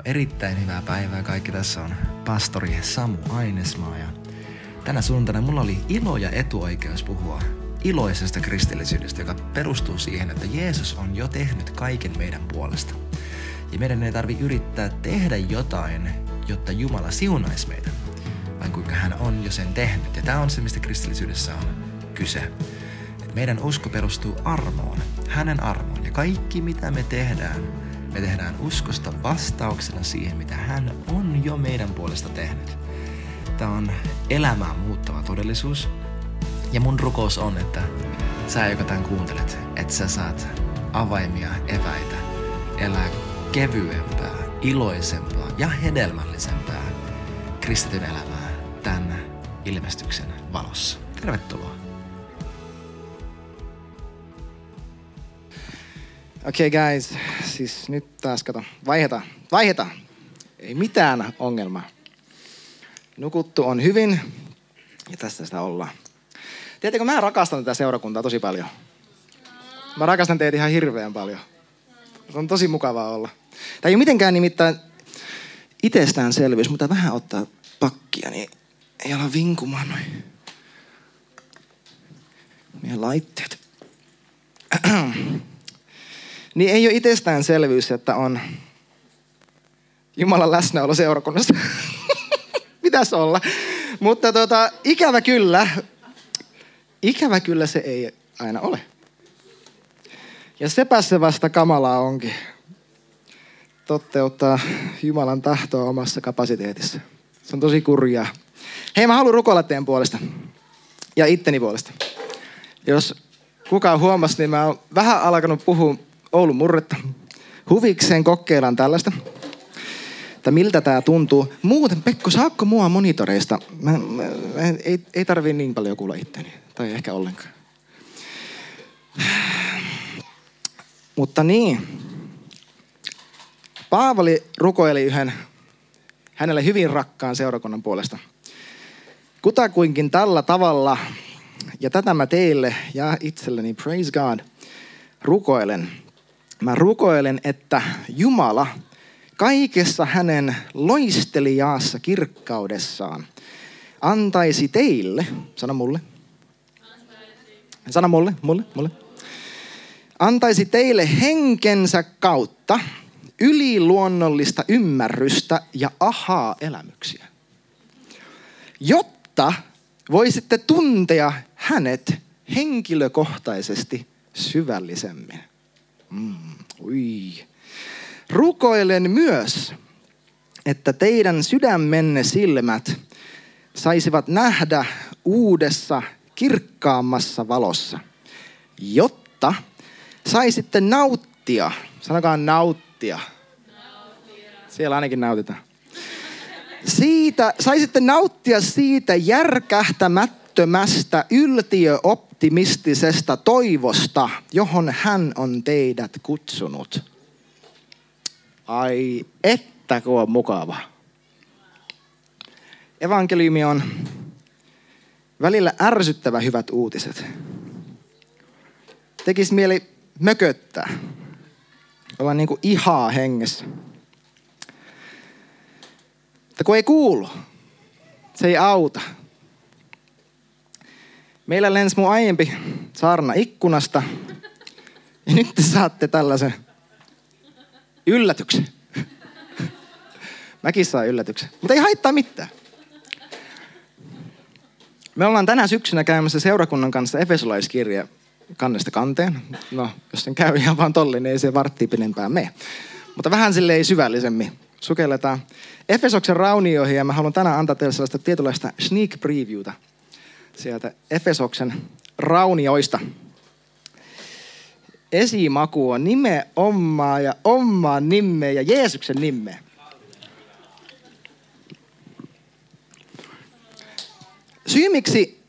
No erittäin hyvää päivää kaikki. Tässä on pastori Samu Ainesmaa ja tänä sunnuntaina mulla oli ilo ja etuoikeus puhua iloisesta kristillisyydestä, joka perustuu siihen, että Jeesus on jo tehnyt kaiken meidän puolesta. Ja meidän ei tarvi yrittää tehdä jotain, jotta Jumala siunaisi meitä, vaan kuinka hän on jo sen tehnyt. Ja tämä on se, mistä kristillisyydessä on kyse. Et meidän usko perustuu armoon, hänen armoon. Ja kaikki, mitä me tehdään, me tehdään uskosta vastauksena siihen, mitä hän on jo meidän puolesta tehnyt. Tämä on elämää muuttava todellisuus. Ja mun rukous on, että sä, joka tämän kuuntelet, että sä saat avaimia eväitä elää kevyempää, iloisempaa ja hedelmällisempää kristityn elämää tämän ilmestyksen valossa. Tervetuloa. Okei okay, guys, siis nyt taas kato, vaiheta, vaiheta. Ei mitään ongelmaa. Nukuttu on hyvin ja tässä sitä ollaan. Tiedättekö, mä rakastan tätä seurakuntaa tosi paljon. Mä rakastan teitä ihan hirveän paljon. Se on tosi mukavaa olla. Tämä ei ole mitenkään nimittäin itsestäänselvyys, mutta vähän ottaa pakkia, niin ei ala vinkumaan noin. Meidän laitteet. niin ei ole itsestäänselvyys, että on Jumalan läsnäolo seurakunnassa. Pitäisi olla. Mutta tota, ikävä kyllä, ikävä kyllä se ei aina ole. Ja sepä se vasta kamalaa onkin. Toteuttaa Jumalan tahtoa omassa kapasiteetissa. Se on tosi kurjaa. Hei, mä haluan rukoilla teidän puolesta. Ja itteni puolesta. Jos kukaan huomasi, niin mä oon vähän alkanut puhua Oulun murretta. Huvikseen kokeillaan tällaista. Että miltä tämä tuntuu. Muuten, Pekko, saakko mua monitoreista? Mä, mä, ei, ei tarvii niin paljon kuulla itteni. Tai ehkä ollenkaan. Mutta niin. Paavali rukoili yhden hänelle hyvin rakkaan seurakunnan puolesta. Kutakuinkin tällä tavalla, ja tätä mä teille ja itselleni, praise God, rukoilen. Mä rukoilen, että Jumala kaikessa hänen loistelijaassa kirkkaudessaan antaisi teille, sano mulle, sano mulle, mulle, mulle, antaisi teille henkensä kautta yliluonnollista ymmärrystä ja ahaa-elämyksiä, jotta voisitte tuntea hänet henkilökohtaisesti syvällisemmin. Mm, ui. Rukoilen myös, että teidän sydämenne silmät saisivat nähdä uudessa kirkkaammassa valossa, jotta saisitte nauttia, sanokaa nauttia. Siellä ainakin nautitaan. Siitä, saisitte nauttia siitä järkähtämättömästä yltiöoptimistisesta toivosta, johon hän on teidät kutsunut. Ai että kun on mukava. Evankeliumi on välillä ärsyttävä hyvät uutiset. Tekis mieli mököttää. Olla niin kuin ihaa hengessä. Mutta kun ei kuulu, se ei auta. Meillä lensi mun aiempi saarna ikkunasta. Ja nyt te saatte tällaisen yllätyksen. Mäkin saan yllätyksen. Mutta ei haittaa mitään. Me ollaan tänä syksynä käymässä seurakunnan kanssa Efesolaiskirja kannesta kanteen. No, jos sen käy ihan vaan tolli, niin ei se vartti pidempään mene. Mutta vähän sille ei syvällisemmin. Sukelletaan Efesoksen raunioihin ja mä haluan tänään antaa teille sellaista tietynlaista sneak previewta sieltä Efesoksen raunioista. Esimaku on nime omaa ja omaa nimeä ja Jeesuksen nimeä. Syy miksi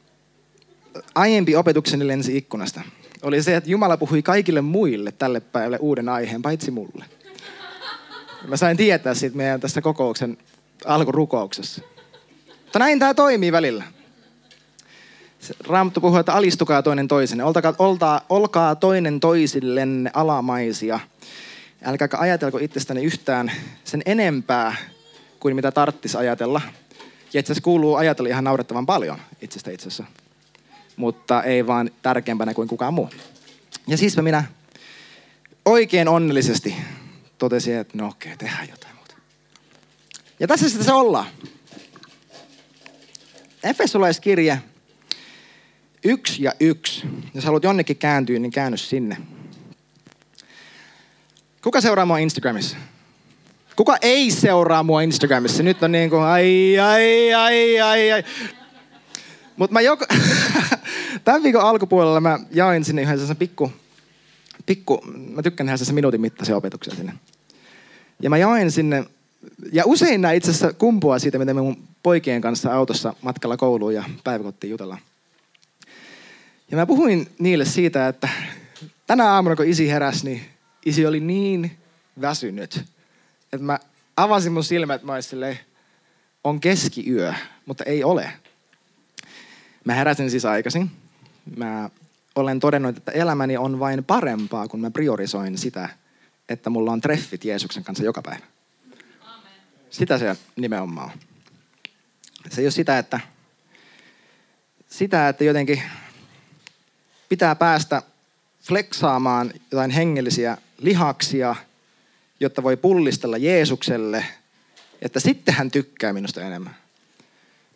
aiempi opetukseni lensi ikkunasta oli se, että Jumala puhui kaikille muille tälle päivälle uuden aiheen, paitsi mulle. Mä sain tietää siitä meidän tässä kokouksen alkurukouksessa. Mutta näin tämä toimii välillä. Raamattu puhuu, että alistukaa toinen toisenne. Oltakaa, oltaa, olkaa toinen toisillenne alamaisia. Älkääkä ajatelko itsestäni yhtään sen enempää kuin mitä tarttis ajatella. Ja itse asiassa kuuluu ajatella ihan naurettavan paljon itsestä itse asiassa. Mutta ei vaan tärkeämpänä kuin kukaan muu. Ja siispä minä oikein onnellisesti totesin, että no okei, tehdään jotain muuta. Ja tässä sitten se ollaan. Efesolaiskirje 1 ja 1. Jos haluat jonnekin kääntyä, niin käänny sinne. Kuka seuraa mua Instagramissa? Kuka ei seuraa mua Instagramissa? Nyt on niin kuin ai, ai, ai, ai, ai. Mutta mä joko... Tämän viikon alkupuolella mä jain sinne yhden sellaisen pikku, pikku, mä tykkään tehdä sellaisen minuutin mittaisen opetuksen sinne. Ja mä jain sinne, ja usein nämä itse asiassa kumpuaa siitä, miten me mun poikien kanssa autossa matkalla kouluun ja päiväkottiin jutellaan. Ja mä puhuin niille siitä, että tänä aamuna kun isi heräsi, niin isi oli niin väsynyt, että mä avasin mun silmät, mä silleen, on keskiyö, mutta ei ole. Mä heräsin siis aikaisin. Mä olen todennut, että elämäni on vain parempaa, kun mä priorisoin sitä, että mulla on treffit Jeesuksen kanssa joka päivä. Amen. Sitä se nimenomaan on. Se ei ole sitä, että, sitä, että jotenkin pitää päästä fleksaamaan jotain hengellisiä lihaksia, jotta voi pullistella Jeesukselle, että sitten hän tykkää minusta enemmän.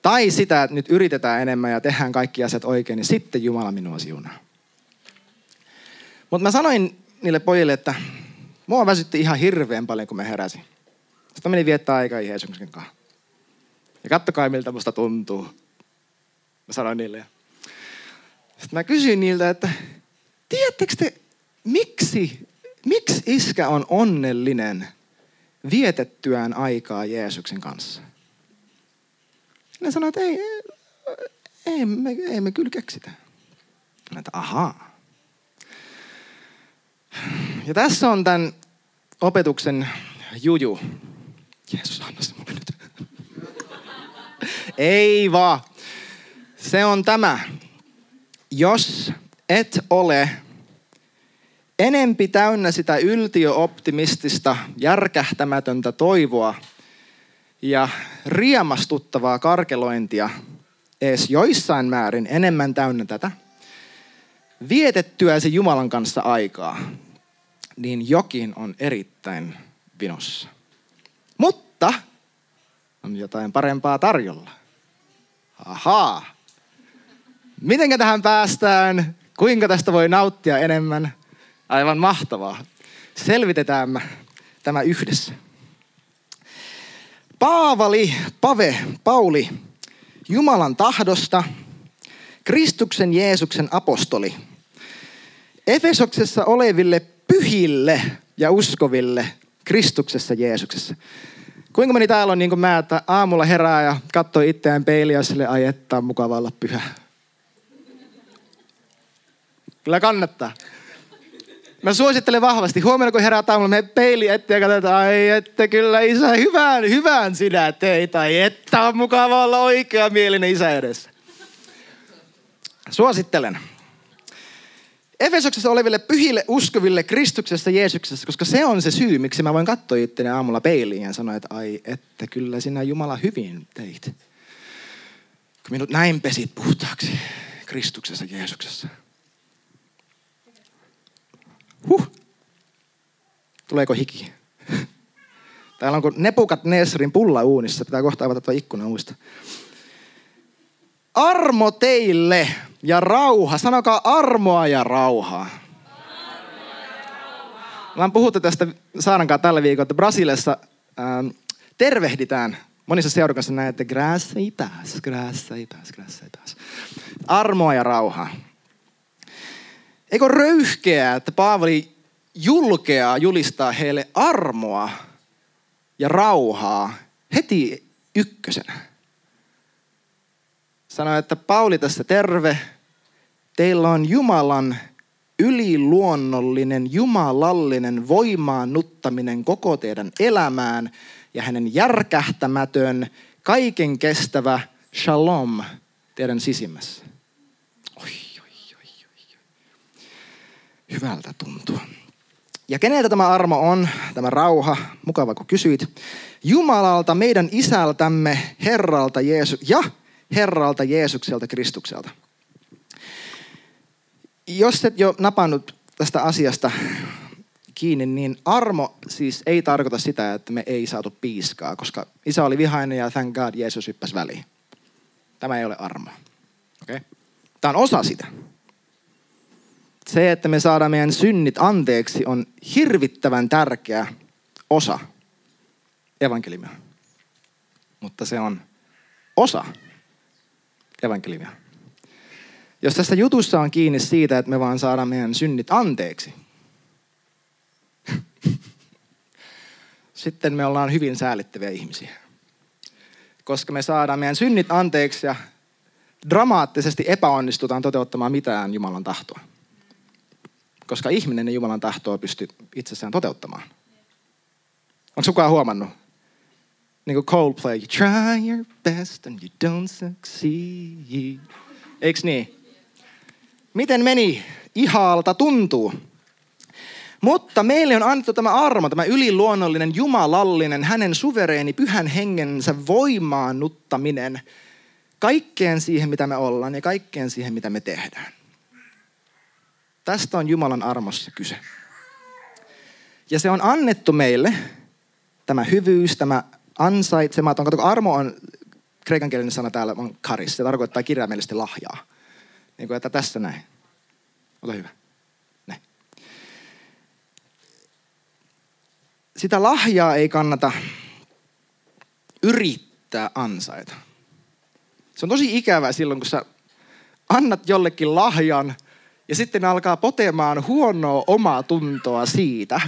Tai sitä, että nyt yritetään enemmän ja tehdään kaikki asiat oikein, niin sitten Jumala minua siunaa. Mutta mä sanoin niille pojille, että mua väsytti ihan hirveän paljon, kun mä heräsin. Sitten menin viettää aikaa Jeesuksen kanssa. Ja kattokaa, miltä musta tuntuu. Mä sanoin niille. Sitten mä kysyin niiltä, että tiedättekö te, miksi, miksi iskä on onnellinen vietettyään aikaa Jeesuksen kanssa? Ne sanoivat, että ei, ei, me, ei me kyllä keksitä. Mä että ahaa. Ja tässä on tämän opetuksen juju. Jeesus, anna se mulle nyt. ei vaan. Se on tämä. Jos et ole enempi täynnä sitä yltiöoptimistista, järkähtämätöntä toivoa ja riemastuttavaa karkelointia, ees joissain määrin enemmän täynnä tätä, vietettyäsi Jumalan kanssa aikaa, niin jokin on erittäin vinossa. Mutta on jotain parempaa tarjolla. Ahaa. Mitenkä tähän päästään? Kuinka tästä voi nauttia enemmän? Aivan mahtavaa. Selvitetään tämä yhdessä. Paavali, Pave, Pauli, Jumalan tahdosta, Kristuksen Jeesuksen apostoli, Efesoksessa oleville pyhille ja uskoville Kristuksessa Jeesuksessa. Kuinka moni täällä on niin kuin mä, että aamulla herää ja katsoo itseään peiliä sille, ai että on mukava olla pyhä. Kyllä kannattaa. Mä suosittelen vahvasti. Huomenna kun herää aamulla, me peili eteen ja katsotaan, ai että kyllä isä, hyvän, hyvän sinä teit. Tai että on mukava olla oikea mielinen isä edessä. Suosittelen. Efesoksessa oleville pyhille uskoville Kristuksessa Jeesuksessa, koska se on se syy, miksi mä voin katsoa itteni aamulla peiliin ja sanoa, että ai, että kyllä sinä Jumala hyvin teit. Kun minut näin pesit puhtaaksi Kristuksessa Jeesuksessa. Huh. Tuleeko hiki? Täällä onko Nepukat Nesrin pulla uunissa. Pitää kohta avata tuo ikkuna uudesta. Armo teille ja rauha. Sanokaa armoa ja rauhaa. Mä oon puhuttu tästä Saarankaan tällä viikolla, että Brasiliassa ähm, tervehditään monissa seurakunnissa näin, että graça paz, graça paz, graça paz. Armoa ja rauhaa. Eikö röyhkeää, että Paavali julkeaa julistaa heille armoa ja rauhaa heti ykkösenä? Sanoi, että Pauli tässä terve, teillä on Jumalan yliluonnollinen, jumalallinen voimaannuttaminen koko teidän elämään ja hänen järkähtämätön, kaiken kestävä shalom teidän sisimmässä. Hyvältä tuntuu. Ja keneltä tämä armo on, tämä rauha, mukava kun kysyit. Jumalalta, meidän isältämme, Herralta Jeesu, ja Herralta Jeesukselta Kristukselta. Jos et jo napannut tästä asiasta kiinni, niin armo siis ei tarkoita sitä, että me ei saatu piiskaa, koska isä oli vihainen ja thank God Jeesus hyppäsi väliin. Tämä ei ole armo. Okay? Tämä on osa sitä. Se, että me saadaan meidän synnit anteeksi, on hirvittävän tärkeä osa evankeliumia. Mutta se on osa evankeliumia. Jos tässä jutussa on kiinni siitä, että me vaan saadaan meidän synnit anteeksi, sitten me ollaan hyvin säällittäviä ihmisiä. Koska me saadaan meidän synnit anteeksi ja dramaattisesti epäonnistutaan toteuttamaan mitään Jumalan tahtoa. Koska ihminen ei Jumalan tahtoa pysty itsessään toteuttamaan. Onko kukaan huomannut? Niin kuin Coldplay, you try your best and you don't succeed. Eiks niin? Miten meni? Ihaalta tuntuu. Mutta meille on annettu tämä armo, tämä yliluonnollinen, jumalallinen, hänen suvereeni, pyhän hengensä voimaannuttaminen kaikkeen siihen, mitä me ollaan ja kaikkeen siihen, mitä me tehdään. Tästä on Jumalan armossa kyse. Ja se on annettu meille, tämä hyvyys, tämä ansaitsematon. Kato, armo on, kreikankielinen sana täällä on karis. Se tarkoittaa kirjaimellisesti lahjaa. Niin kuin, että tässä näin. Ole hyvä. Näin. Sitä lahjaa ei kannata yrittää ansaita. Se on tosi ikävää silloin, kun sä annat jollekin lahjan ja sitten alkaa potemaan huonoa omaa tuntoa siitä,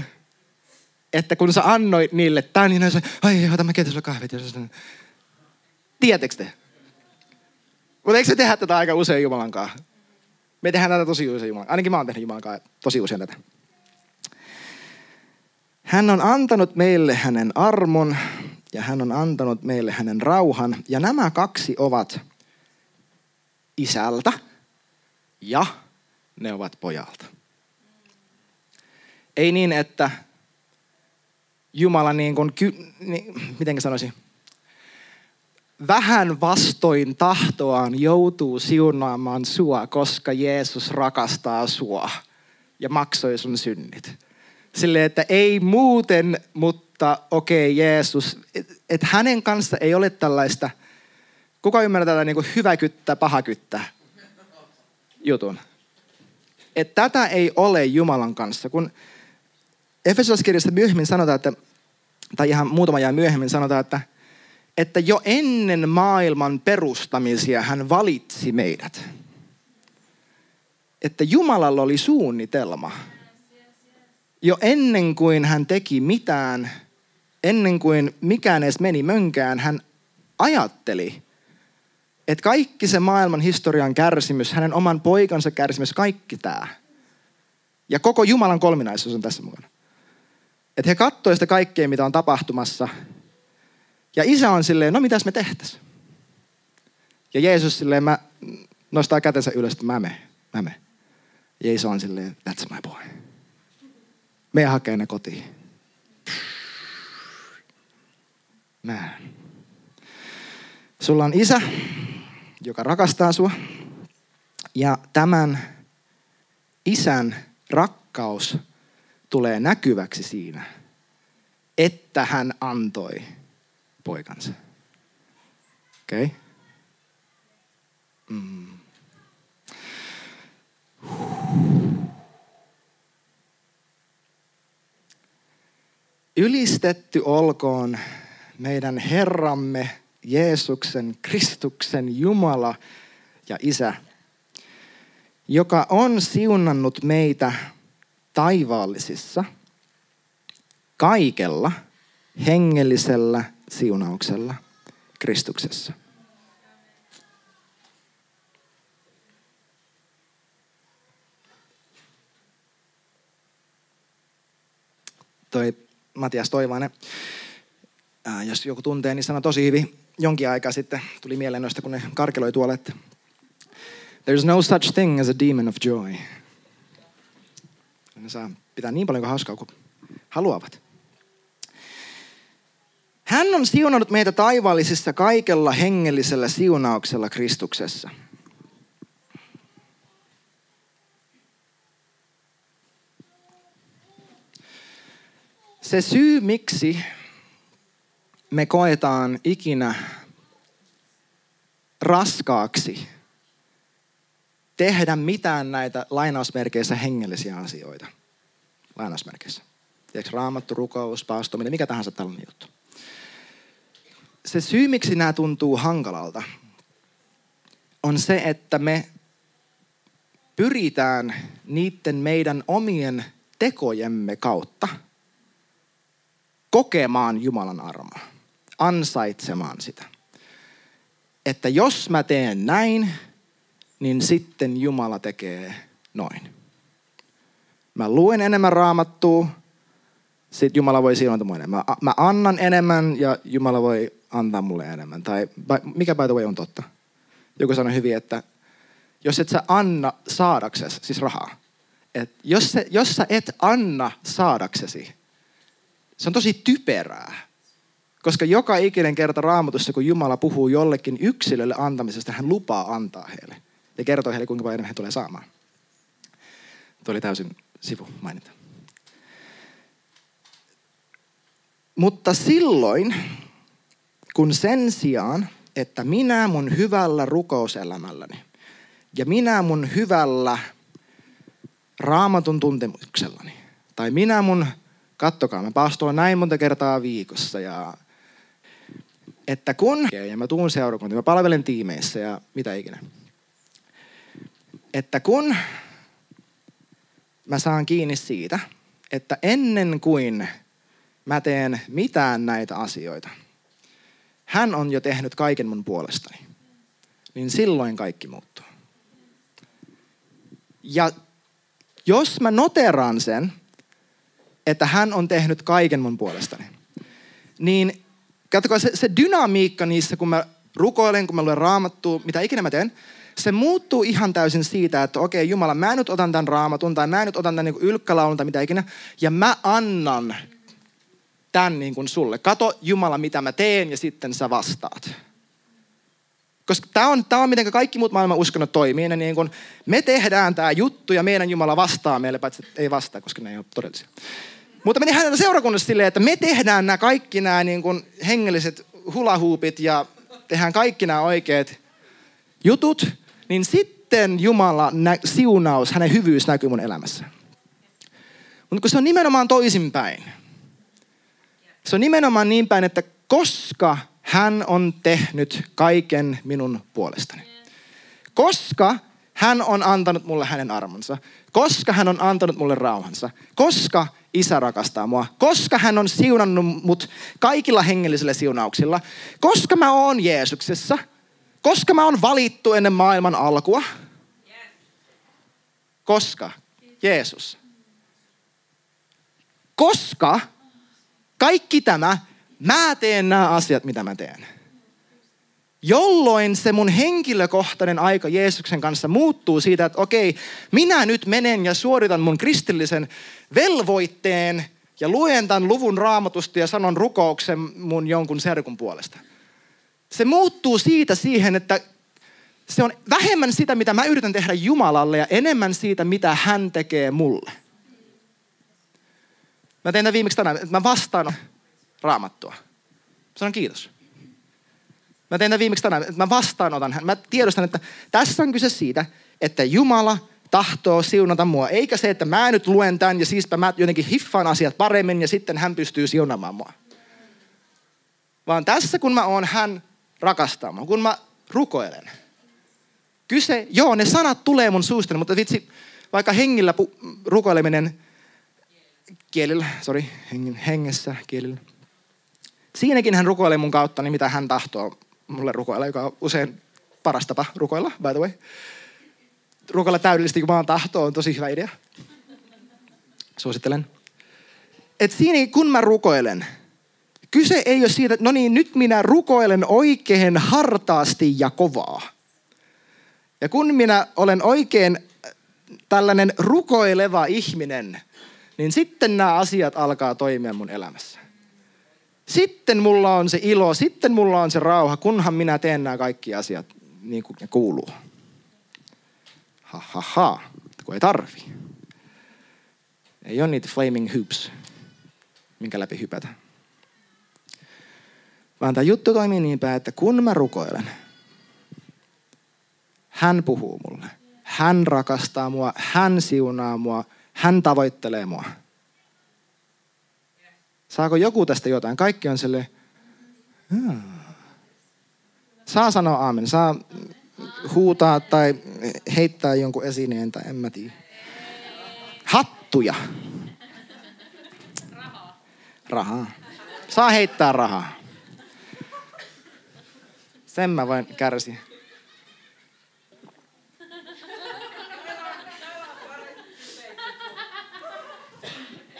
että kun sä annoit niille tämän, niin sä, ai ota mä keitä sulla kahvit. Tiedättekö te? Mutta eikö se tehdä tätä aika usein Jumalan kanssa? Me tehdään tätä tosi usein Jumalan Ainakin mä oon tehnyt Jumalan kanssa tosi usein tätä. Hän on antanut meille hänen armon ja hän on antanut meille hänen rauhan. Ja nämä kaksi ovat isältä ja ne ovat pojalta. Ei niin, että Jumala niin kuin, niin, miten sanoisin, vähän vastoin tahtoaan joutuu siunaamaan sua, koska Jeesus rakastaa sua ja maksoi sun synnit. Sille, että ei muuten, mutta okei okay, Jeesus, että et hänen kanssa ei ole tällaista, kuka ymmärtää tätä niin hyväkyttä, pahakyttä jutun. Että tätä ei ole Jumalan kanssa. Kun Efesoskirjassa myöhemmin sanotaan, että, tai ihan muutama jää myöhemmin sanotaan, että, että jo ennen maailman perustamisia hän valitsi meidät. Että Jumalalla oli suunnitelma. Jo ennen kuin hän teki mitään, ennen kuin mikään edes meni mönkään, hän ajatteli, että kaikki se maailman historian kärsimys, hänen oman poikansa kärsimys, kaikki tämä. Ja koko Jumalan kolminaisuus on tässä mukana. Että he katsoivat sitä kaikkea, mitä on tapahtumassa. Ja isä on silleen, no mitäs me tehtäis? Ja Jeesus silleen, mä nostaa kätensä ylös, että mä menen, mä menen. Ja isä on silleen, that's my boy. Me hakee ne kotiin. Mä. Sulla on isä, joka rakastaa sua. Ja tämän isän rakkaus tulee näkyväksi siinä, että hän antoi poikansa. Okei? Okay? Mm. Ylistetty olkoon meidän Herramme Jeesuksen, Kristuksen Jumala ja Isä, joka on siunannut meitä taivaallisissa kaikella hengellisellä siunauksella Kristuksessa. Toi Matias Toivainen, jos joku tuntee, niin sanoi tosi hyvin jonkin aikaa sitten, tuli mieleen noista, kun ne karkeloi tuolla, että There's no such thing as a demon of joy. Ne saa pitää niin paljon kuin hauskaa kuin haluavat. Hän on siunannut meitä taivaallisessa kaikella hengellisellä siunauksella Kristuksessa. Se syy, miksi me koetaan ikinä raskaaksi tehdä mitään näitä lainausmerkeissä hengellisiä asioita. Lainausmerkeissä. Tiedätkö, raamattu, rukous, paastominen, mikä tahansa tällainen juttu. Se syy, miksi nämä tuntuu hankalalta, on se, että me pyritään niiden meidän omien tekojemme kautta kokemaan Jumalan armoa, ansaitsemaan sitä. Että jos mä teen näin, niin sitten Jumala tekee noin. Mä luen enemmän raamattua, sitten Jumala voi siunata mua enemmän. Mä, annan enemmän ja Jumala voi antaa mulle enemmän. Tai mikä by the way on totta? Joku sanoi hyvin, että jos et sä anna saadaksesi, siis rahaa, että jos, se, jos sä et anna saadaksesi, se on tosi typerää. Koska joka ikinen kerta raamatussa, kun Jumala puhuu jollekin yksilölle antamisesta, hän lupaa antaa heille ja kertoo heille, kuinka paljon he tulee saamaan. Tuo oli täysin sivu mainita. Mutta silloin, kun sen sijaan, että minä mun hyvällä rukouselämälläni ja minä mun hyvällä raamatun tuntemuksellani, tai minä mun, kattokaa, mä paastoin näin monta kertaa viikossa ja että kun, ja mä tuun seurakuntaan, mä palvelen tiimeissä ja mitä ikinä, että kun mä saan kiinni siitä, että ennen kuin mä teen mitään näitä asioita, hän on jo tehnyt kaiken mun puolestani, niin silloin kaikki muuttuu. Ja jos mä noteraan sen, että hän on tehnyt kaiken mun puolestani, niin katsokaa se, se dynamiikka niissä, kun mä rukoilen, kun mä luen raamattua, mitä ikinä mä teen, se muuttuu ihan täysin siitä, että okei Jumala, mä nyt otan tämän raamatun tai mä nyt otan tämän niin ylkkälaulun tai mitä ikinä, ja mä annan tämän niin kuin sulle. Kato Jumala, mitä mä teen ja sitten sä vastaat. Koska tämä on, tämä on miten kaikki muut maailman uskonnot toimii. niin kun me tehdään tämä juttu ja meidän Jumala vastaa meille, paitsi ei vastaa, koska ne ei ole todellisia. Mutta me tehdään tätä seurakunnassa silleen, että me tehdään nämä kaikki nämä niin kuin hengelliset hulahuupit ja tehdään kaikki nämä oikeat jutut niin sitten Jumala nä- siunaus, hänen hyvyys näkyy mun elämässä. Mutta kun se on nimenomaan toisinpäin. Se on nimenomaan niin päin, että koska hän on tehnyt kaiken minun puolestani. Koska hän on antanut mulle hänen armonsa. Koska hän on antanut mulle rauhansa. Koska isä rakastaa mua. Koska hän on siunannut mut kaikilla hengellisillä siunauksilla. Koska mä oon Jeesuksessa – koska mä oon valittu ennen maailman alkua? Koska? Jeesus. Koska kaikki tämä, mä teen nämä asiat, mitä mä teen. Jolloin se mun henkilökohtainen aika Jeesuksen kanssa muuttuu siitä, että okei, minä nyt menen ja suoritan mun kristillisen velvoitteen ja luen tämän luvun raamatusta ja sanon rukouksen mun jonkun serkun puolesta se muuttuu siitä siihen, että se on vähemmän sitä, mitä mä yritän tehdä Jumalalle ja enemmän siitä, mitä hän tekee mulle. Mä tein tämän viimeksi tänään, että mä vastaan raamattua. Sanon kiitos. Mä tein tämän viimeksi tänään, mä vastaanotan hän. Mä tiedostan, että tässä on kyse siitä, että Jumala tahtoo siunata mua. Eikä se, että mä nyt luen tämän ja siispä mä jotenkin hiffaan asiat paremmin ja sitten hän pystyy siunamaan mua. Vaan tässä kun mä oon hän rakastamaan, kun mä rukoilen. Kyse, joo, ne sanat tulee mun suustani, mutta vitsi, vaikka hengillä pu- rukoileminen, kielillä, sorry, hengessä, kielillä. Siinäkin hän rukoilee mun kautta, niin mitä hän tahtoo mulle rukoilla, joka on usein paras tapa rukoilla, by the way. Rukoilla täydellisesti Jumalan tahto on tosi hyvä idea. Suosittelen. Et siinä kun mä rukoilen, Kyse ei ole siitä, että no niin, nyt minä rukoilen oikein hartaasti ja kovaa. Ja kun minä olen oikein tällainen rukoileva ihminen, niin sitten nämä asiat alkaa toimia mun elämässä. Sitten mulla on se ilo, sitten mulla on se rauha, kunhan minä teen nämä kaikki asiat niin kuin ne kuuluu. Ha ha ha, kun ei tarvi. Ei ole niitä flaming hoops, minkä läpi hypätä. Vaan tämä juttu toimii niin päin, että kun mä rukoilen, hän puhuu mulle. Hän rakastaa mua, hän siunaa mua, hän tavoittelee mua. Saako joku tästä jotain? Kaikki on sille. Hmm. Saa sanoa aamen, saa huutaa tai heittää jonkun esineen tai en mä tiedä. Hattuja. Rahaa. Saa heittää rahaa. Sen mä voin kärsiä.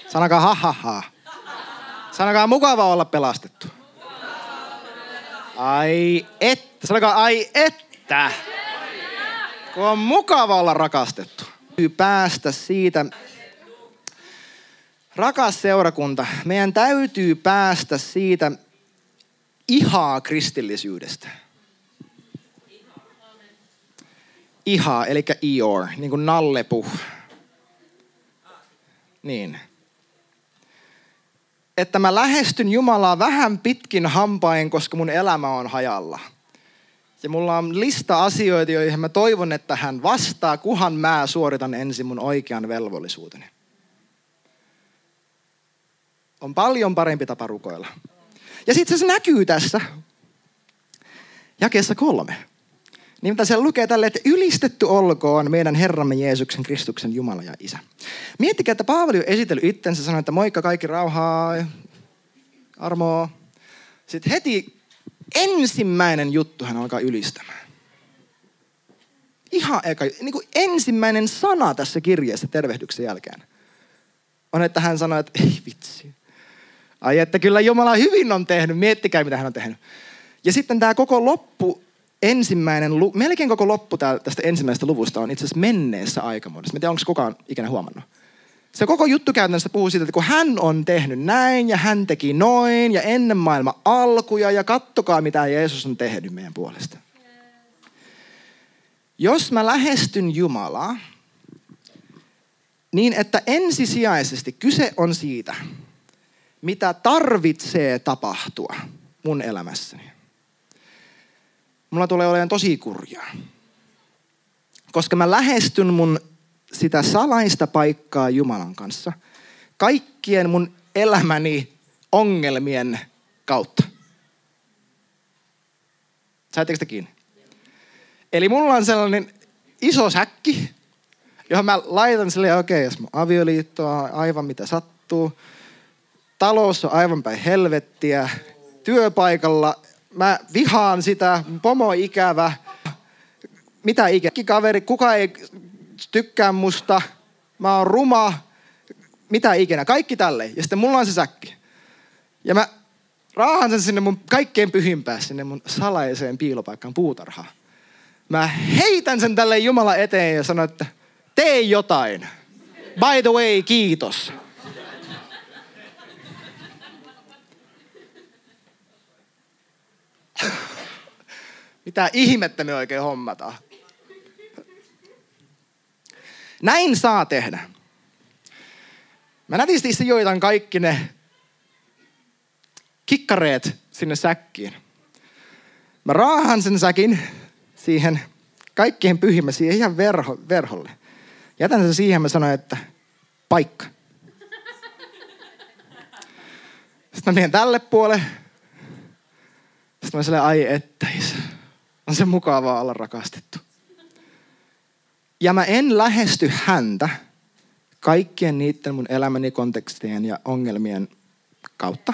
Sanokaa ha ha ha. Sanokaa mukava olla pelastettu. Ai että. Sanokaa ai että. Kun on mukava olla rakastettu. Päästä siitä. Rakas seurakunta, meidän täytyy päästä siitä ihaa kristillisyydestä. Ihaa, eli ior, niin kuin nallepuh. Niin että mä lähestyn Jumalaa vähän pitkin hampain, koska mun elämä on hajalla. Ja mulla on lista asioita, joihin mä toivon, että hän vastaa, kuhan mä suoritan ensin mun oikean velvollisuuteni. On paljon parempi tapa rukoilla. Ja sitten se näkyy tässä jakeessa kolme. Mitä siellä lukee tälle, että ylistetty olkoon meidän Herramme Jeesuksen Kristuksen Jumala ja Isä. Miettikää, että Paavali on esitellyt itsensä, sanoi, että moikka kaikki rauhaa, armoa. Sitten heti ensimmäinen juttu hän alkaa ylistämään. Ihan eka, niin kuin ensimmäinen sana tässä kirjeessä tervehdyksen jälkeen on, että hän sanoi, että ei vitsi. Ai että kyllä Jumala hyvin on tehnyt, miettikää mitä hän on tehnyt. Ja sitten tämä koko loppu ensimmäinen, melkein koko loppu tästä ensimmäisestä luvusta on itse asiassa menneessä aikamuodossa. Mä en tiedä, onko kukaan ikinä huomannut. Se koko juttu käytännössä puhuu siitä, että kun hän on tehnyt näin ja hän teki noin ja ennen maailman alkuja ja kattokaa mitä Jeesus on tehnyt meidän puolesta. Jos mä lähestyn Jumalaa, niin että ensisijaisesti kyse on siitä, mitä tarvitsee tapahtua mun elämässäni mulla tulee olemaan tosi kurjaa. Koska mä lähestyn mun sitä salaista paikkaa Jumalan kanssa kaikkien mun elämäni ongelmien kautta. Saitteko te kiinni? Eli mulla on sellainen iso säkki, johon mä laitan sille, okei, okay, jos mun avioliitto on aivan mitä sattuu, talous on aivan päin helvettiä, työpaikalla mä vihaan sitä, pomo ikävä, mitä ikä, kaveri, kuka ei tykkää musta, mä oon ruma, mitä ikinä, kaikki tälle. Ja sitten mulla on se säkki. Ja mä raahan sen sinne mun kaikkein pyhimpään, sinne mun salaiseen piilopaikkaan puutarhaan. Mä heitän sen tälle Jumala eteen ja sanon, että tee jotain. By the way, kiitos. Mitä ihmettä me oikein hommataan? Näin saa tehdä. Mä nätisti sijoitan kaikki ne kikkareet sinne säkkiin. Mä raahan sen säkin siihen kaikkien pyhimmä, siihen ihan verho, verholle. Jätän sen siihen, mä sanoin, että paikka. Sitten mä menen tälle puolelle. Sitten mä sanoin, ai että isä. On se mukavaa olla rakastettu. Ja mä en lähesty häntä kaikkien niiden mun elämäni kontekstien ja ongelmien kautta,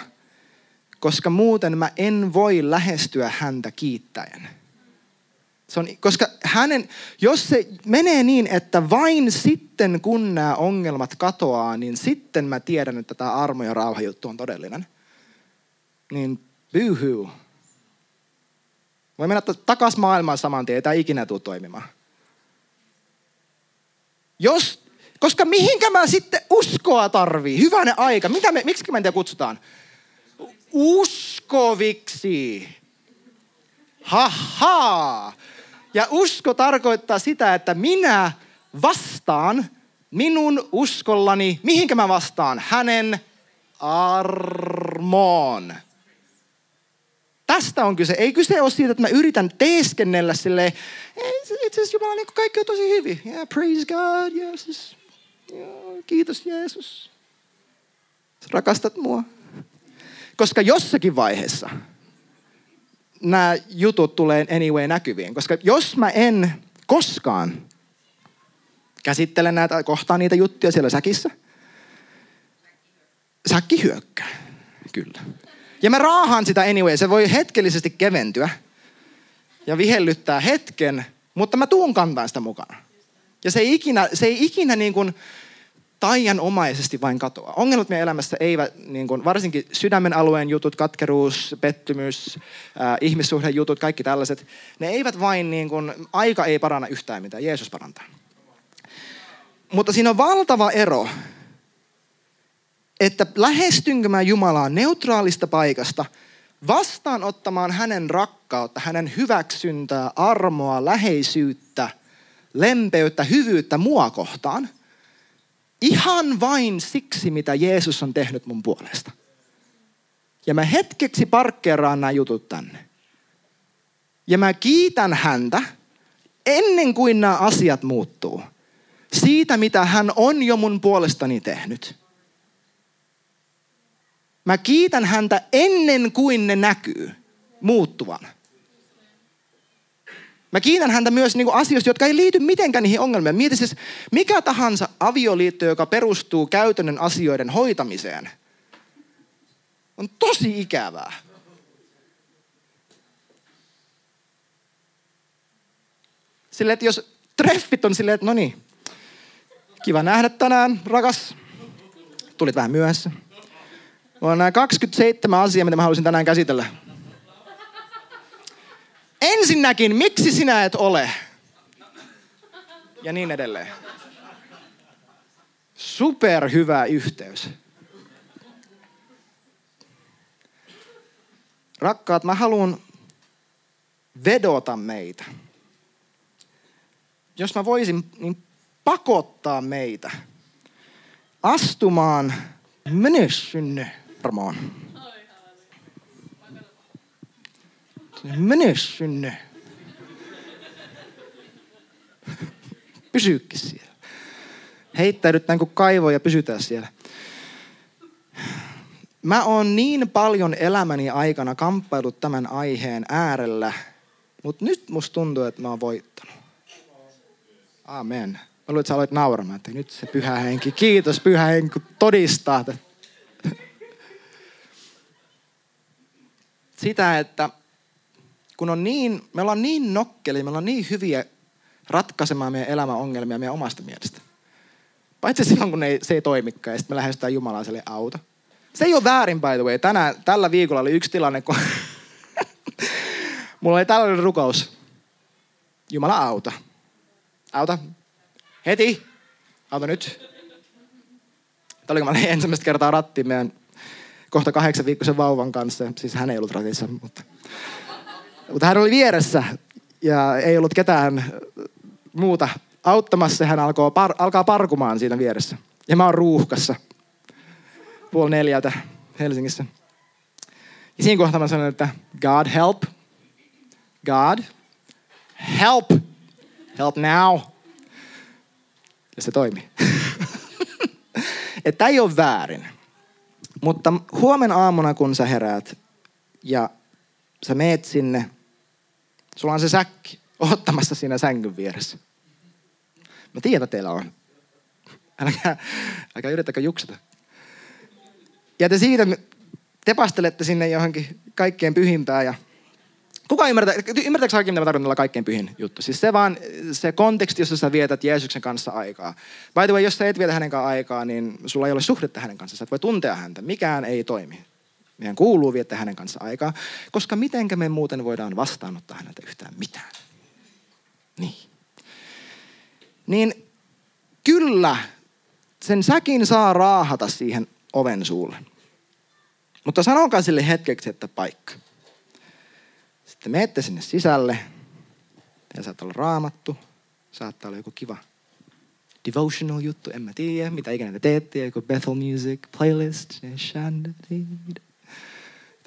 koska muuten mä en voi lähestyä häntä kiittäen. Se on, koska hänen, jos se menee niin, että vain sitten kun nämä ongelmat katoaa, niin sitten mä tiedän, että tämä armo ja rauha juttu on todellinen. Niin boohoo. Voi mennä takaisin maailmaan saman tien, ei ikinä tule toimimaan. Jos, koska mihinkä mä sitten uskoa tarvii? Hyvänä aika. Mitä me, miksi me kutsutaan? Uskoviksi. Haha. Ja usko tarkoittaa sitä, että minä vastaan minun uskollani, mihinkä mä vastaan? Hänen armoon. Tästä on kyse. Ei kyse ole siitä, että mä yritän teeskennellä silleen, itse asiassa Jumala, niin kaikki on tosi hyvin. Yeah, praise God, Jeesus. Yeah, kiitos Jeesus. Rakastat mua. Koska jossakin vaiheessa nämä jutut tulee anyway näkyviin. Koska jos mä en koskaan käsittele näitä, kohtaa niitä juttuja siellä säkissä, säkki hyökkää. Kyllä. Ja mä raahan sitä anyway. Se voi hetkellisesti keventyä ja vihellyttää hetken, mutta mä tuun kantaa sitä mukana. Ja se ei ikinä, se ei ikinä niin kuin taianomaisesti vain katoa. Ongelmat meidän elämässä eivät, niin kuin, varsinkin sydämen alueen jutut, katkeruus, pettymys, äh, ihmissuhdejutut, kaikki tällaiset, ne eivät vain, niin kuin, aika ei paranna yhtään mitään, Jeesus parantaa. Mutta siinä on valtava ero että lähestynkö mä Jumalaa neutraalista paikasta vastaanottamaan hänen rakkautta, hänen hyväksyntää, armoa, läheisyyttä, lempeyttä, hyvyyttä mua kohtaan. Ihan vain siksi, mitä Jeesus on tehnyt mun puolesta. Ja mä hetkeksi parkkeeraan nämä jutut tänne. Ja mä kiitän häntä ennen kuin nämä asiat muuttuu. Siitä, mitä hän on jo mun puolestani tehnyt. Mä kiitän häntä ennen kuin ne näkyy muuttuvan. Mä kiitän häntä myös niin asioista, jotka ei liity mitenkään niihin ongelmiin. Mieti siis, mikä tahansa avioliitto, joka perustuu käytännön asioiden hoitamiseen, on tosi ikävää. Silleen, että jos treffit on silleen, että no niin, kiva nähdä tänään, rakas. Tulit vähän myöhässä. Mulla on nämä 27 asiaa, mitä mä haluaisin tänään käsitellä. Ensinnäkin, miksi sinä et ole? Ja niin edelleen. Super hyvä yhteys. Rakkaat, mä haluan vedota meitä. Jos mä voisin, niin pakottaa meitä astumaan mene armoon. Mene sinne. Pysykki siellä. Heittäydytään kuin kaivo ja pysytään siellä. Mä oon niin paljon elämäni aikana kamppailut tämän aiheen äärellä, mutta nyt musta tuntuu, että mä oon voittanut. Amen. Mä luulen, että sä aloit nauramaan, että nyt se pyhä henki, kiitos pyhä henki, todistaa, että sitä, että kun on niin, me ollaan niin nokkeli, me ollaan niin hyviä ratkaisemaan meidän elämän ongelmia meidän omasta mielestä. Paitsi silloin, kun ei, se ei toimikaan ja sitten me lähestytään Jumalaa sille auto. Se ei ole väärin, by the way. Tänään, tällä viikolla oli yksi tilanne, kun mulla oli tällainen rukous. Jumala auta. Auta. Heti. Auta nyt. Tämä oli, kun mä ensimmäistä kertaa rattiin meidän kohta kahdeksan viikkoisen vauvan kanssa. Siis hän ei ollut ratissa, mutta, mutta hän oli vieressä ja ei ollut ketään muuta auttamassa. Hän alkoi par, alkaa parkumaan siinä vieressä. Ja mä oon ruuhkassa puoli neljältä Helsingissä. Ja siinä kohtaa mä sanoin, että God help. God help. Help now. Ja se toimi. että ei ole väärin. Mutta huomenna aamuna, kun sä heräät ja sä meet sinne, sulla on se säkki ottamassa siinä sängyn vieressä. Mä tiedän, teillä on. Älkää, älkää yrittäkö juksata. Ja te siitä, te pastelette sinne johonkin kaikkein pyhimpään ja Kuka ymmärtää, ymmärtääkö kaikki, mitä mä tarkoitan kaikkein pyhin juttu? Siis se vaan, se konteksti, jossa sä vietät Jeesuksen kanssa aikaa. By the way, jos sä et vietä hänen kanssaan aikaa, niin sulla ei ole suhdetta hänen kanssaan. Sä et voi tuntea häntä. Mikään ei toimi. Meidän kuuluu viettää hänen kanssa aikaa, koska mitenkä me muuten voidaan vastaanottaa häneltä yhtään mitään. Niin. Niin kyllä, sen säkin saa raahata siihen oven suulle. Mutta sanokaa sille hetkeksi, että paikka. Sitten menette sinne sisälle. Ja saattaa olla raamattu. Saattaa olla joku kiva devotional juttu, en mä tiedä, mitä ikinä te teette, joku Bethel Music playlist,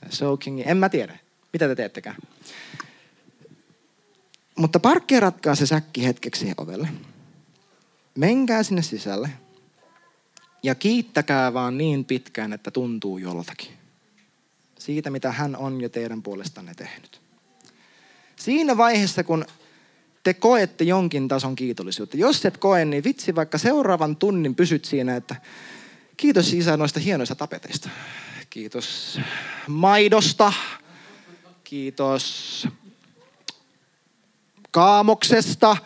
tai soaking, en mä tiedä, mitä te teettekään. Mutta parkkeeratkaa se säkki hetkeksi ovelle. Menkää sinne sisälle ja kiittäkää vaan niin pitkään, että tuntuu joltakin. Siitä, mitä hän on jo teidän puolestanne tehnyt. Siinä vaiheessa, kun te koette jonkin tason kiitollisuutta. Jos et koe, niin vitsi vaikka seuraavan tunnin pysyt siinä, että kiitos isä noista hienoista tapeteista. Kiitos maidosta. Kiitos kaamoksesta.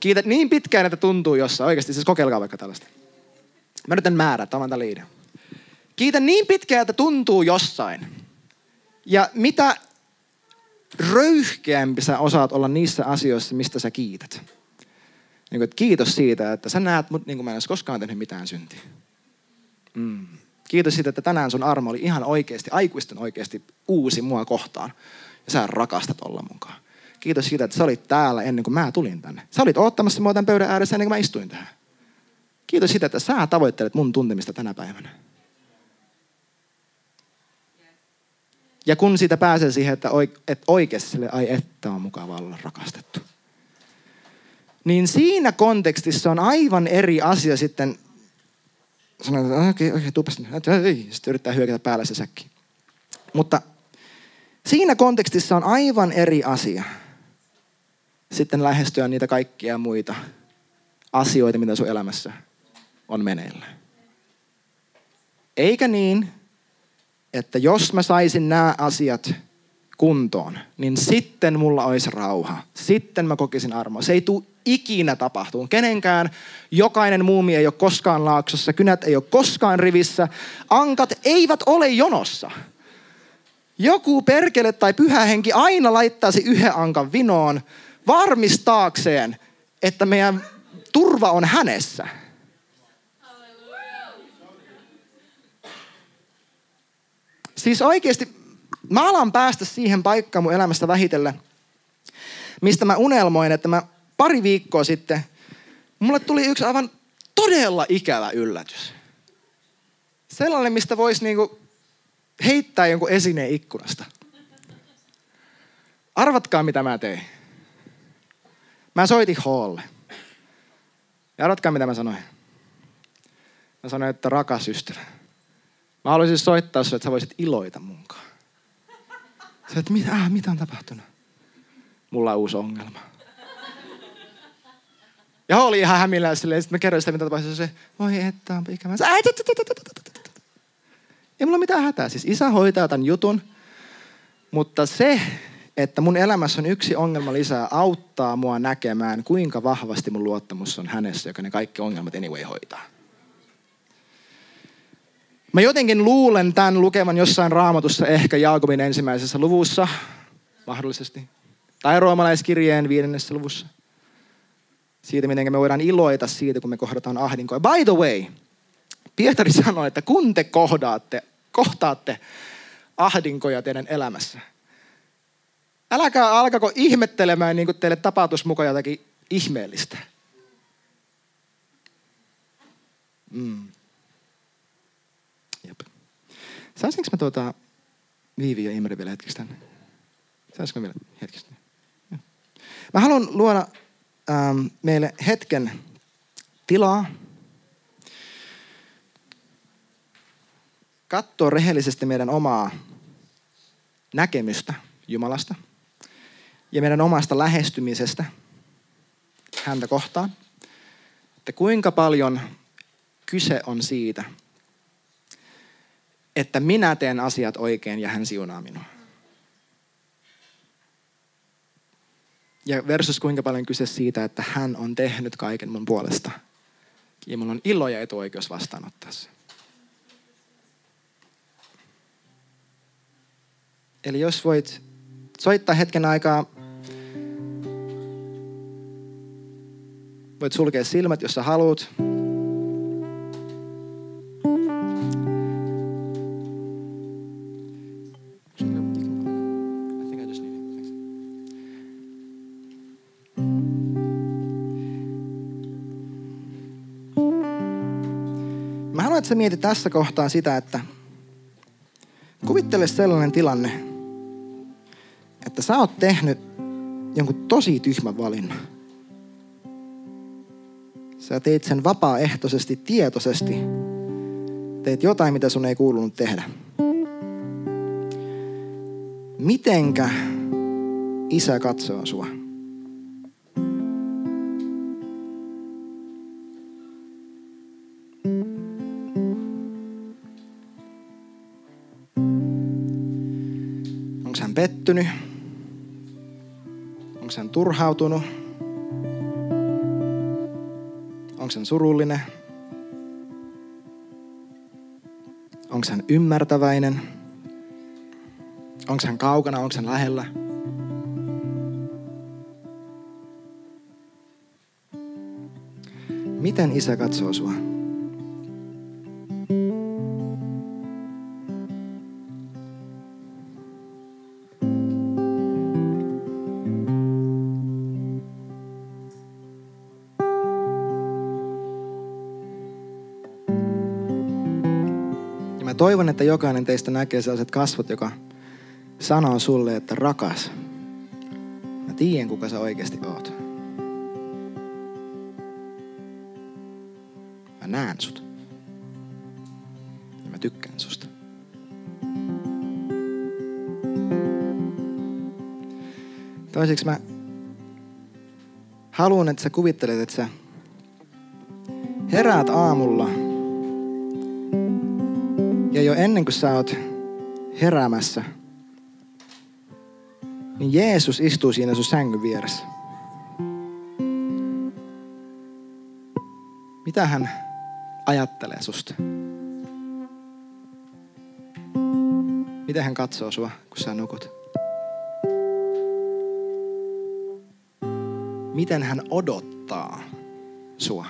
Kiität niin pitkään, että tuntuu jossain. Oikeasti, siis kokeilkaa vaikka tällaista. Mä nyt en määrä, tämä on liide. Kiitä niin pitkään, että tuntuu jossain. Ja mitä röyhkeämpi sä osaat olla niissä asioissa, mistä sä kiität. Niin kuin, että kiitos siitä, että sä näet mut niin kuin mä en olisi koskaan tehnyt mitään syntiä. Mm. Kiitos siitä, että tänään sun armo oli ihan oikeasti, aikuisten oikeasti uusi mua kohtaan. Ja sä rakastat olla mukaan. Kiitos siitä, että sä olit täällä ennen kuin mä tulin tänne. Sä olit ottamassa mua tämän pöydän ääressä ennen kuin mä istuin tähän. Kiitos siitä, että sä tavoittelet mun tuntemista tänä päivänä. Ja kun siitä pääsee siihen, että, oikeasti sille, ai että on mukava olla rakastettu. Niin siinä kontekstissa on aivan eri asia sitten, sanotaan, että okei, okay, okei, tupas, sitten yrittää hyökätä päälle se säkki. Mutta siinä kontekstissa on aivan eri asia sitten lähestyä niitä kaikkia muita asioita, mitä sun elämässä on meneillä. Eikä niin, että jos mä saisin nämä asiat kuntoon, niin sitten mulla olisi rauha. Sitten mä kokisin armoa. Se ei tule ikinä tapahtuun. Kenenkään jokainen muumi ei ole koskaan laaksossa, kynät ei ole koskaan rivissä, ankat eivät ole jonossa. Joku perkele tai pyhä henki aina laittaisi yhden ankan vinoon varmistaakseen, että meidän turva on hänessä. Siis oikeasti mä alan päästä siihen paikkaan mun elämästä vähitellen, mistä mä unelmoin, että mä pari viikkoa sitten, mulle tuli yksi aivan todella ikävä yllätys. Sellainen, mistä voisi niinku heittää jonkun esineen ikkunasta. Arvatkaa, mitä mä tein. Mä soitin Hoolle. Ja arvatkaa, mitä mä sanoin. Mä sanoin, että rakas ystävä. Mä haluaisin soittaa sinulle, että sä voisit iloita munkaan. Sä että mitä, äh, mitä on tapahtunut? Mulla on uusi ongelma. Ja oli ihan hämillään silleen, sitten mä kerroin sitä, mitä tapahtui. Se, voi että on ikävä. Ei mulla mitään hätää. Siis isä hoitaa tämän jutun, mutta se, että mun elämässä on yksi ongelma lisää, auttaa mua näkemään, kuinka vahvasti mun luottamus on hänessä, joka ne kaikki ongelmat anyway hoitaa. Mä jotenkin luulen tämän lukevan jossain raamatussa, ehkä Jaakobin ensimmäisessä luvussa, mahdollisesti. Tai roomalaiskirjeen viidennessä luvussa. Siitä, miten me voidaan iloita siitä, kun me kohdataan ahdinkoa. By the way, Pietari sanoi, että kun te kohdaatte, kohtaatte ahdinkoja teidän elämässä, älkää alkako ihmettelemään, niin kuin teille tapahtuisi mukaan jotakin ihmeellistä. Mm. Saisinko mä tuota Viivi ja Imre vielä hetkeksi tänne? Saisinko vielä hetkeksi? Mä haluan luoda ähm, meille hetken tilaa. Katsoa rehellisesti meidän omaa näkemystä Jumalasta ja meidän omasta lähestymisestä häntä kohtaan. Että kuinka paljon kyse on siitä, että minä teen asiat oikein ja hän siunaa minua. Ja versus kuinka paljon kyse siitä, että hän on tehnyt kaiken mun puolesta. Ja mulla on ilo ja etuoikeus vastaanottaa se. Eli jos voit soittaa hetken aikaa Voit sulkea silmät, jos sä haluat. Että sä mietit tässä kohtaa sitä, että kuvittele sellainen tilanne, että sä oot tehnyt jonkun tosi tyhmän valinnan. Sä teit sen vapaaehtoisesti, tietoisesti. Teet jotain, mitä sun ei kuulunut tehdä. Mitenkä isä katsoo sua? Pettynyt? Onko hän turhautunut? Onko hän surullinen? Onko hän ymmärtäväinen? Onko hän kaukana? Onko hän lähellä? Miten isä katsoo sua? Toivon, että jokainen teistä näkee sellaiset kasvot, joka sanoo sulle, että rakas, mä tiedän kuka sä oikeasti oot. Mä näen sut. Ja mä tykkään susta. Toiseksi mä haluan, että sä kuvittelet, että sä heräät aamulla jo ennen kuin sä oot heräämässä, niin Jeesus istuu siinä sun sängyn vieressä. Mitä hän ajattelee susta? Miten hän katsoo sua, kun sä nukut? Miten hän odottaa sua?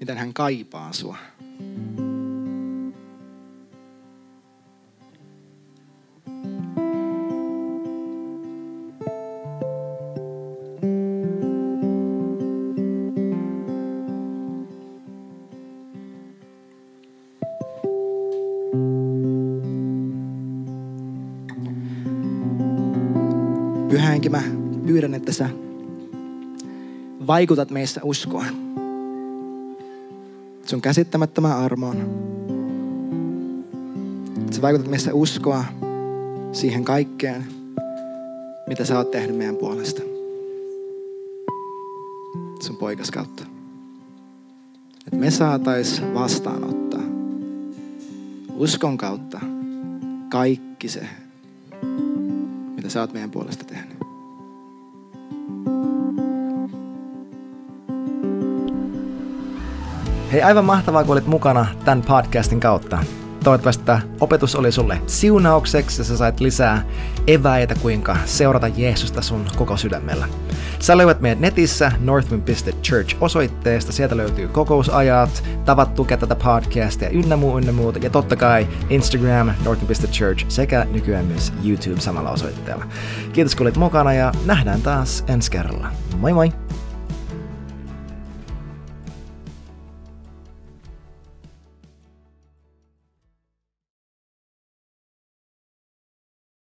Miten hän kaipaa sua? Pyhä Henki, mä pyydän, että sä vaikutat meissä uskoa. Sun käsittämättömän armoon. Sä vaikutat meissä uskoa siihen kaikkeen, mitä sä oot tehnyt meidän puolesta. Sun poikas kautta. Että me saatais vastaanottaa uskon kautta kaikki se, sä oot meidän puolesta tehnyt. Hei, aivan mahtavaa, kun olit mukana tämän podcastin kautta. Toivottavasti tämä opetus oli sulle siunaukseksi ja sä sait lisää eväitä, kuinka seurata Jeesusta sun koko sydämellä. Sä löydät meidät netissä northwind.church osoitteesta. Sieltä löytyy kokousajat, tavat tukea tätä podcastia ynnä muu, ynnä muuta. Ja totta kai Instagram, northwind.church sekä nykyään myös YouTube samalla osoitteella. Kiitos kun olit mukana ja nähdään taas ensi kerralla. Moi moi!